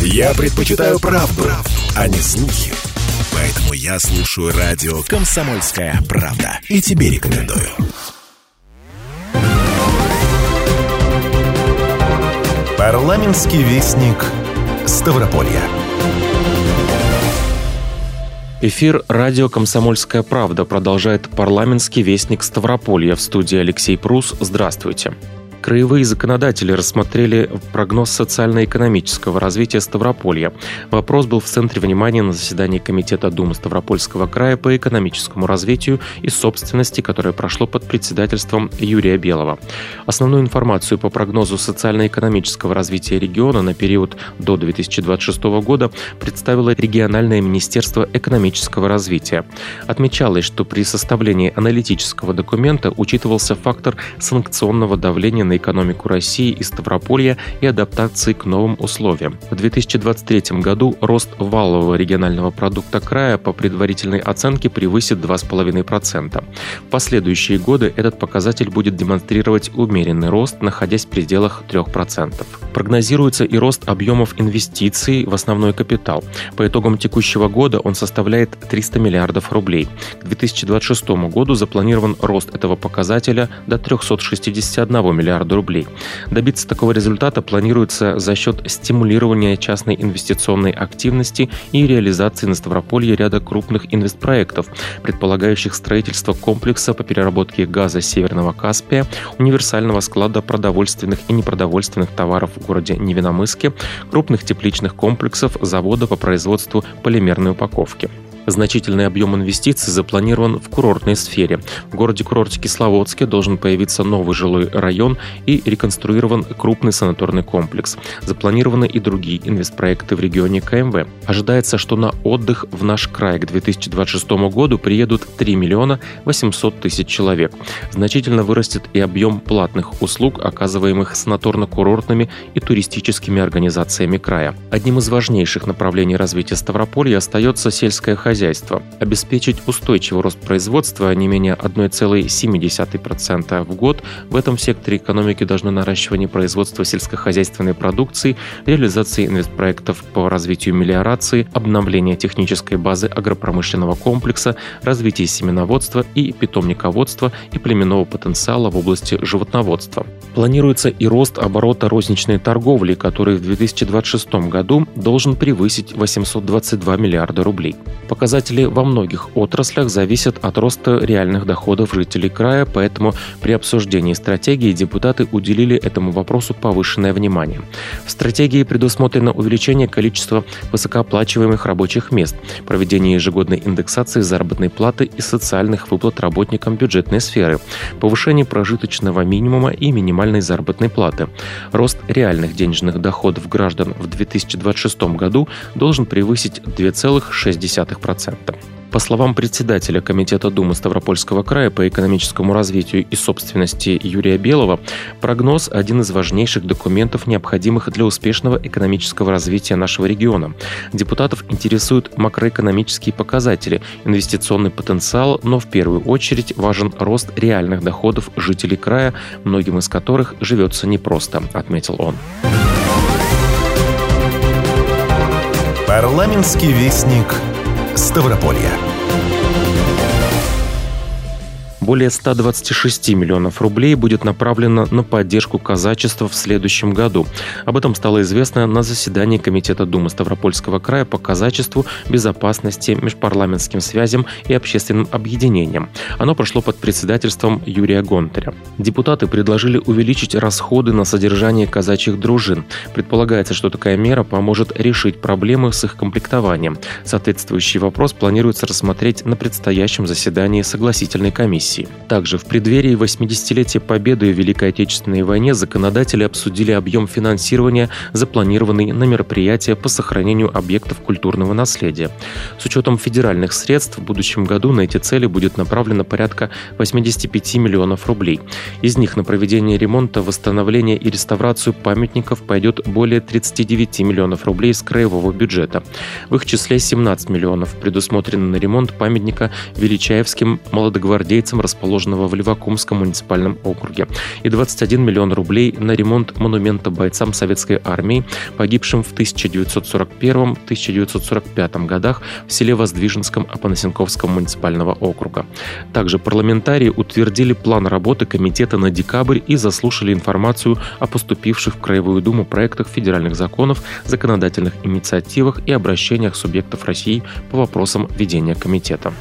Я предпочитаю правду, а не слухи. Поэтому я слушаю радио «Комсомольская правда». И тебе рекомендую. Парламентский вестник Ставрополья. Эфир радио «Комсомольская правда» продолжает парламентский вестник Ставрополья. В студии Алексей Прус. Здравствуйте. Краевые законодатели рассмотрели прогноз социально-экономического развития Ставрополья. Вопрос был в центре внимания на заседании Комитета Думы Ставропольского края по экономическому развитию и собственности, которое прошло под председательством Юрия Белого. Основную информацию по прогнозу социально-экономического развития региона на период до 2026 года представило региональное министерство экономического развития. Отмечалось, что при составлении аналитического документа учитывался фактор санкционного давления на экономику России и Ставрополья и адаптации к новым условиям. В 2023 году рост валового регионального продукта края по предварительной оценке превысит 2,5%. В последующие годы этот показатель будет демонстрировать умеренный рост, находясь в пределах 3%. Прогнозируется и рост объемов инвестиций в основной капитал. По итогам текущего года он составляет 300 миллиардов рублей. К 2026 году запланирован рост этого показателя до 361 миллиарда миллиарда рублей. Добиться такого результата планируется за счет стимулирования частной инвестиционной активности и реализации на Ставрополье ряда крупных инвестпроектов, предполагающих строительство комплекса по переработке газа Северного Каспия, универсального склада продовольственных и непродовольственных товаров в городе Невиномыске, крупных тепличных комплексов, завода по производству полимерной упаковки. Значительный объем инвестиций запланирован в курортной сфере. В городе-курорте Кисловодске должен появиться новый жилой район и реконструирован крупный санаторный комплекс. Запланированы и другие инвестпроекты в регионе КМВ. Ожидается, что на отдых в наш край к 2026 году приедут 3 миллиона 800 тысяч человек. Значительно вырастет и объем платных услуг, оказываемых санаторно-курортными и туристическими организациями края. Одним из важнейших направлений развития Ставрополья остается сельское хозяйство хозяйства. Обеспечить устойчивый рост производства не менее 1,7% в год в этом секторе экономики должно наращивание производства сельскохозяйственной продукции, реализации инвестпроектов по развитию мелиорации, обновление технической базы агропромышленного комплекса, развитие семеноводства и питомниководства и племенного потенциала в области животноводства. Планируется и рост оборота розничной торговли, который в 2026 году должен превысить 822 миллиарда рублей. Показатели во многих отраслях зависят от роста реальных доходов жителей края, поэтому при обсуждении стратегии депутаты уделили этому вопросу повышенное внимание. В стратегии предусмотрено увеличение количества высокооплачиваемых рабочих мест, проведение ежегодной индексации заработной платы и социальных выплат работникам бюджетной сферы, повышение прожиточного минимума и минимальной заработной платы. Рост реальных денежных доходов граждан в 2026 году должен превысить 2,6%. По словам председателя Комитета Думы Ставропольского края по экономическому развитию и собственности Юрия Белого, прогноз – один из важнейших документов, необходимых для успешного экономического развития нашего региона. Депутатов интересуют макроэкономические показатели, инвестиционный потенциал, но в первую очередь важен рост реальных доходов жителей края, многим из которых живется непросто, отметил он. Парламентский вестник Ставрополья. Более 126 миллионов рублей будет направлено на поддержку казачества в следующем году. Об этом стало известно на заседании Комитета Думы Ставропольского края по казачеству, безопасности, межпарламентским связям и общественным объединениям. Оно прошло под председательством Юрия Гонтаря. Депутаты предложили увеличить расходы на содержание казачьих дружин. Предполагается, что такая мера поможет решить проблемы с их комплектованием. Соответствующий вопрос планируется рассмотреть на предстоящем заседании согласительной комиссии комиссии. Также в преддверии 80-летия Победы в Великой Отечественной войне законодатели обсудили объем финансирования, запланированный на мероприятия по сохранению объектов культурного наследия. С учетом федеральных средств в будущем году на эти цели будет направлено порядка 85 миллионов рублей. Из них на проведение ремонта, восстановление и реставрацию памятников пойдет более 39 миллионов рублей из краевого бюджета. В их числе 17 миллионов предусмотрено на ремонт памятника величаевским молодогвардейцам расположенного в Левакумском муниципальном округе, и 21 миллион рублей на ремонт монумента бойцам Советской армии, погибшим в 1941-1945 годах в селе Воздвиженском Апанасенковском муниципального округа. Также парламентарии утвердили план работы комитета на декабрь и заслушали информацию о поступивших в Краевую Думу проектах федеральных законов, законодательных инициативах и обращениях субъектов России по вопросам ведения комитета.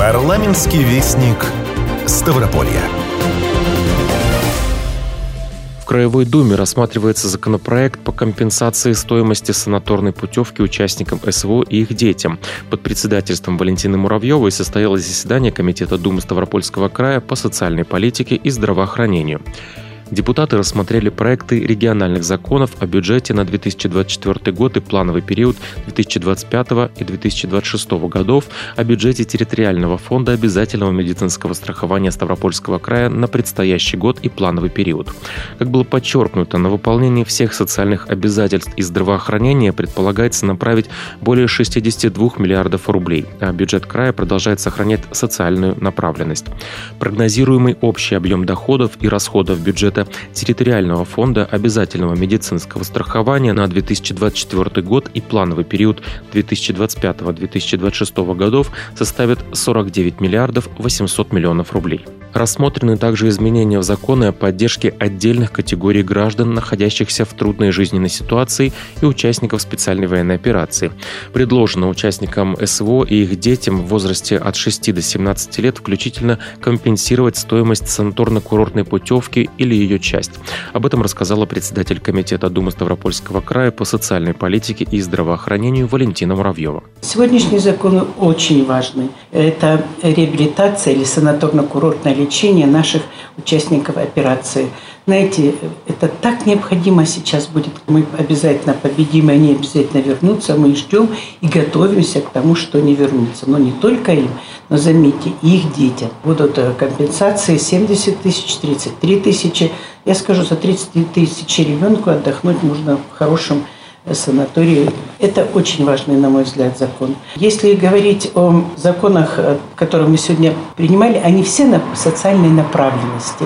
Парламентский вестник Ставрополья. В Краевой Думе рассматривается законопроект по компенсации стоимости санаторной путевки участникам СВО и их детям. Под председательством Валентины Муравьевой состоялось заседание Комитета Думы Ставропольского края по социальной политике и здравоохранению. Депутаты рассмотрели проекты региональных законов о бюджете на 2024 год и плановый период 2025 и 2026 годов, о бюджете территориального фонда обязательного медицинского страхования Ставропольского края на предстоящий год и плановый период. Как было подчеркнуто, на выполнение всех социальных обязательств и здравоохранения предполагается направить более 62 миллиардов рублей, а бюджет края продолжает сохранять социальную направленность. Прогнозируемый общий объем доходов и расходов бюджета бюджета территориального фонда обязательного медицинского страхования на 2024 год и плановый период 2025-2026 годов составит 49 миллиардов 800 миллионов рублей. Рассмотрены также изменения в законы о поддержке отдельных категорий граждан, находящихся в трудной жизненной ситуации и участников специальной военной операции. Предложено участникам СВО и их детям в возрасте от 6 до 17 лет включительно компенсировать стоимость санаторно-курортной путевки или ее часть. Об этом рассказала председатель Комитета Думы Ставропольского края по социальной политике и здравоохранению Валентина Муравьева. Сегодняшний закон очень важный. Это реабилитация или санаторно-курортная лечения наших участников операции. Знаете, это так необходимо сейчас будет. Мы обязательно победим, они обязательно вернутся. Мы ждем и готовимся к тому, что они вернутся. Но не только им, но заметьте, их детям. Будут э, компенсации 70 тысяч, 33 тысячи. Я скажу, за 30 тысяч ребенку отдохнуть можно в хорошем санатории. Это очень важный, на мой взгляд, закон. Если говорить о законах, э, которые мы сегодня принимали, они все на социальной направленности.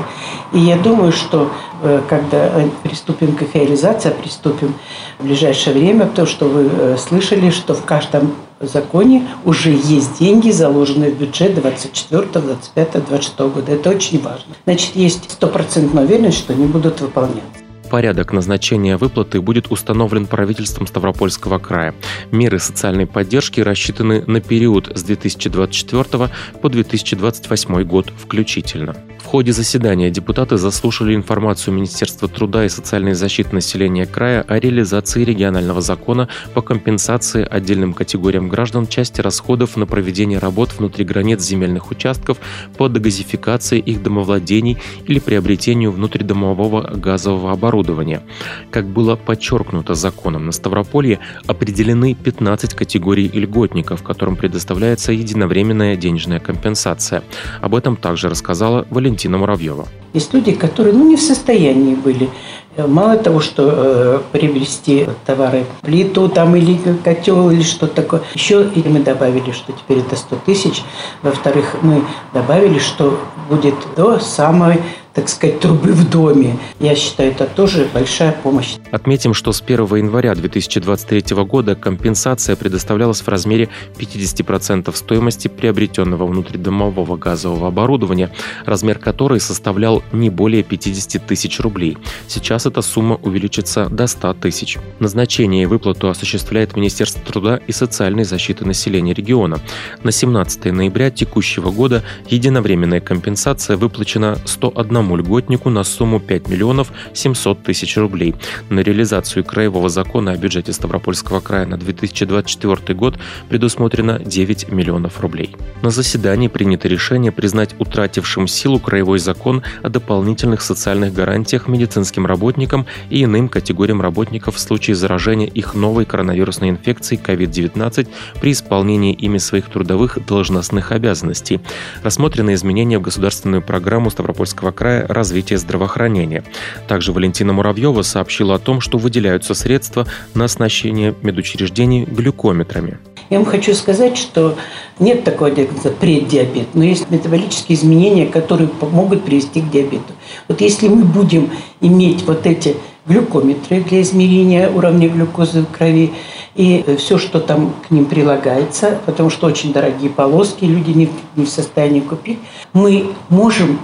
И я думаю, что э, когда приступим к их реализации, приступим в ближайшее время, то, что вы э, слышали, что в каждом законе уже есть деньги, заложенные в бюджет 24, 25, 26 года. Это очень важно. Значит, есть стопроцентная уверенность, что они будут выполняться. Порядок назначения выплаты будет установлен правительством Ставропольского края. Меры социальной поддержки рассчитаны на период с 2024 по 2028 год включительно. Ходе заседания депутаты заслушали информацию Министерства труда и социальной защиты населения края о реализации регионального закона по компенсации отдельным категориям граждан части расходов на проведение работ внутри границ земельных участков по дегазификации их домовладений или приобретению внутридомового газового оборудования. Как было подчеркнуто законом на Ставрополье, определены 15 категорий льготников, которым предоставляется единовременная денежная компенсация. Об этом также рассказала Валентина Валентина Муравьева. Есть люди, которые ну, не в состоянии были Мало того, что э, приобрести товары, плиту там или котел или что-то такое, еще и мы добавили, что теперь это 100 тысяч. Во-вторых, мы добавили, что будет до самой так сказать, трубы в доме. Я считаю, это тоже большая помощь. Отметим, что с 1 января 2023 года компенсация предоставлялась в размере 50% стоимости приобретенного внутридомового газового оборудования, размер которой составлял не более 50 тысяч рублей. Сейчас эта сумма увеличится до 100 тысяч. Назначение и выплату осуществляет Министерство труда и социальной защиты населения региона. На 17 ноября текущего года единовременная компенсация выплачена 101 одному льготнику на сумму 5 миллионов 700 тысяч рублей. На реализацию краевого закона о бюджете Ставропольского края на 2024 год предусмотрено 9 миллионов рублей. На заседании принято решение признать утратившим силу краевой закон о дополнительных социальных гарантиях медицинским работникам и иным категориям работников в случае заражения их новой коронавирусной инфекцией COVID-19 при исполнении ими своих трудовых должностных обязанностей. Рассмотрены изменения в государственную программу Ставропольского края края развития здравоохранения. Также Валентина Муравьева сообщила о том, что выделяются средства на оснащение медучреждений глюкометрами. Я вам хочу сказать, что нет такого диагноза преддиабет, но есть метаболические изменения, которые могут привести к диабету. Вот если мы будем иметь вот эти глюкометры для измерения уровня глюкозы в крови и все, что там к ним прилагается, потому что очень дорогие полоски, люди не в состоянии купить, мы можем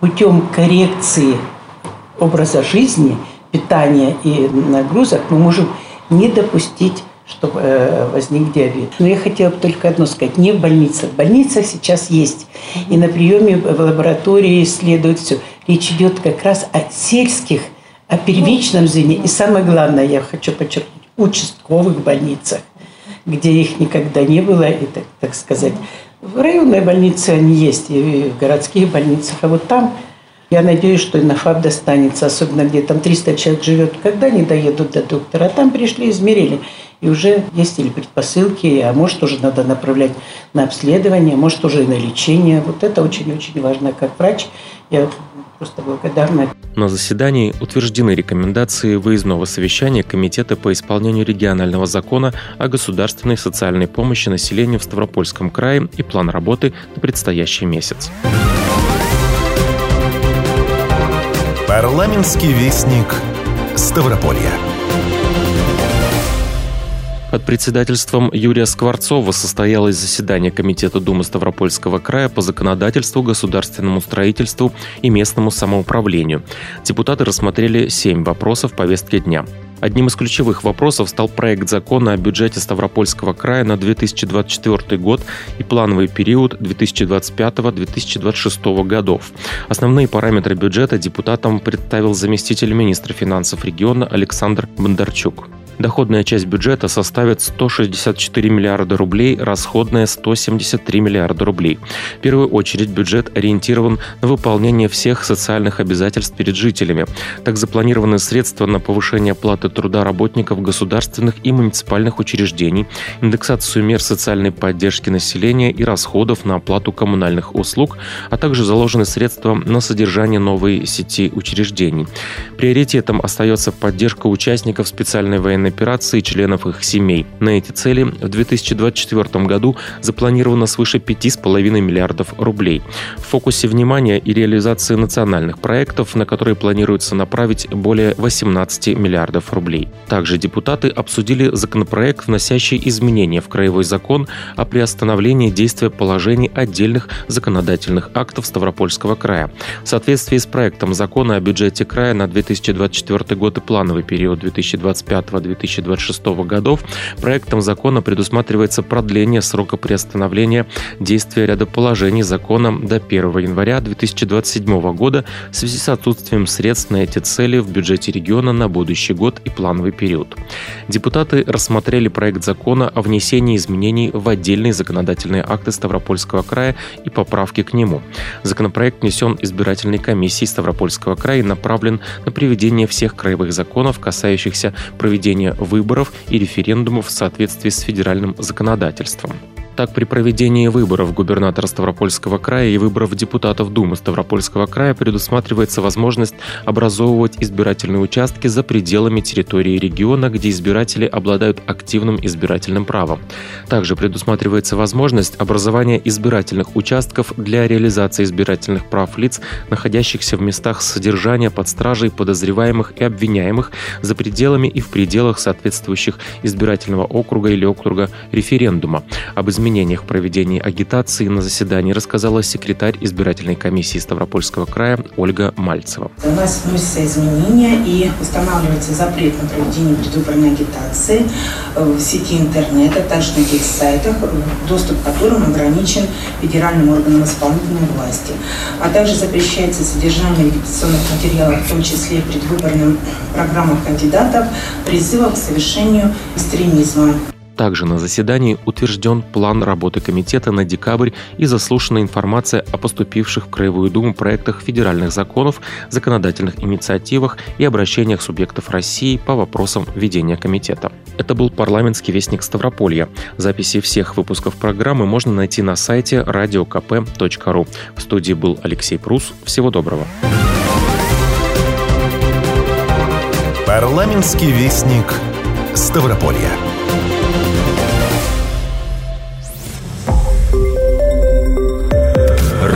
путем коррекции образа жизни, питания и нагрузок, мы можем не допустить чтобы э, возник диабет. Но я хотела бы только одно сказать. Не в больницах. В больницах сейчас есть. И на приеме в лаборатории исследуют все. Речь идет как раз о сельских о первичном звене. И самое главное, я хочу подчеркнуть, участковых больницах, где их никогда не было, и так, так сказать, в районной больнице они есть, и в городских больницах, а вот там я надеюсь, что и на ФАБ достанется, особенно где там 300 человек живет, когда они доедут до доктора. А там пришли, измерили, и уже есть или предпосылки, а может уже надо направлять на обследование, может уже и на лечение. Вот это очень-очень важно. Как врач я просто благодарна. На заседании утверждены рекомендации выездного совещания Комитета по исполнению регионального закона о государственной социальной помощи населению в Ставропольском крае и план работы на предстоящий месяц. Парламентский вестник Ставрополья. Под председательством Юрия Скворцова состоялось заседание Комитета Думы Ставропольского края по законодательству, государственному строительству и местному самоуправлению. Депутаты рассмотрели семь вопросов повестки дня. Одним из ключевых вопросов стал проект закона о бюджете Ставропольского края на 2024 год и плановый период 2025-2026 годов. Основные параметры бюджета депутатам представил заместитель министра финансов региона Александр Бондарчук. Доходная часть бюджета составит 164 миллиарда рублей, расходная 173 миллиарда рублей. В первую очередь бюджет ориентирован на выполнение всех социальных обязательств перед жителями. Так запланированы средства на повышение оплаты труда работников государственных и муниципальных учреждений, индексацию мер социальной поддержки населения и расходов на оплату коммунальных услуг, а также заложены средства на содержание новой сети учреждений. Приоритетом остается поддержка участников специальной военной операции членов их семей. На эти цели в 2024 году запланировано свыше 5,5 миллиардов рублей. В фокусе внимания и реализации национальных проектов, на которые планируется направить более 18 миллиардов рублей. Также депутаты обсудили законопроект, вносящий изменения в краевой закон о приостановлении действия положений отдельных законодательных актов Ставропольского края. В соответствии с проектом закона о бюджете края на 2024 год и плановый период 2025-2026 2026 годов проектом закона предусматривается продление срока приостановления действия ряда положений закона до 1 января 2027 года в связи с отсутствием средств на эти цели в бюджете региона на будущий год и плановый период. Депутаты рассмотрели проект закона о внесении изменений в отдельные законодательные акты Ставропольского края и поправки к нему. Законопроект внесен избирательной комиссией Ставропольского края и направлен на приведение всех краевых законов, касающихся проведения выборов и референдумов в соответствии с федеральным законодательством. Так, при проведении выборов губернатора Ставропольского края и выборов депутатов Думы Ставропольского края предусматривается возможность образовывать избирательные участки за пределами территории региона, где избиратели обладают активным избирательным правом. Также предусматривается возможность образования избирательных участков для реализации избирательных прав лиц, находящихся в местах содержания под стражей подозреваемых и обвиняемых за пределами и в пределах соответствующих избирательного округа или округа референдума. Об изменении изменениях в проведении агитации на заседании рассказала секретарь избирательной комиссии Ставропольского края Ольга Мальцева. У нас вносятся изменения и устанавливается запрет на проведение предвыборной агитации в сети интернета, также на тех сайтах, доступ к которым ограничен федеральным органам исполнительной власти. А также запрещается содержание агитационных материалов, в том числе предвыборным программах кандидатов, призывов к совершению экстремизма. Также на заседании утвержден план работы комитета на декабрь и заслушана информация о поступивших в Краевую Думу проектах федеральных законов, законодательных инициативах и обращениях субъектов России по вопросам ведения комитета. Это был парламентский вестник Ставрополья. Записи всех выпусков программы можно найти на сайте radiokp.ru. В студии был Алексей Прус. Всего доброго. Парламентский вестник Ставрополья.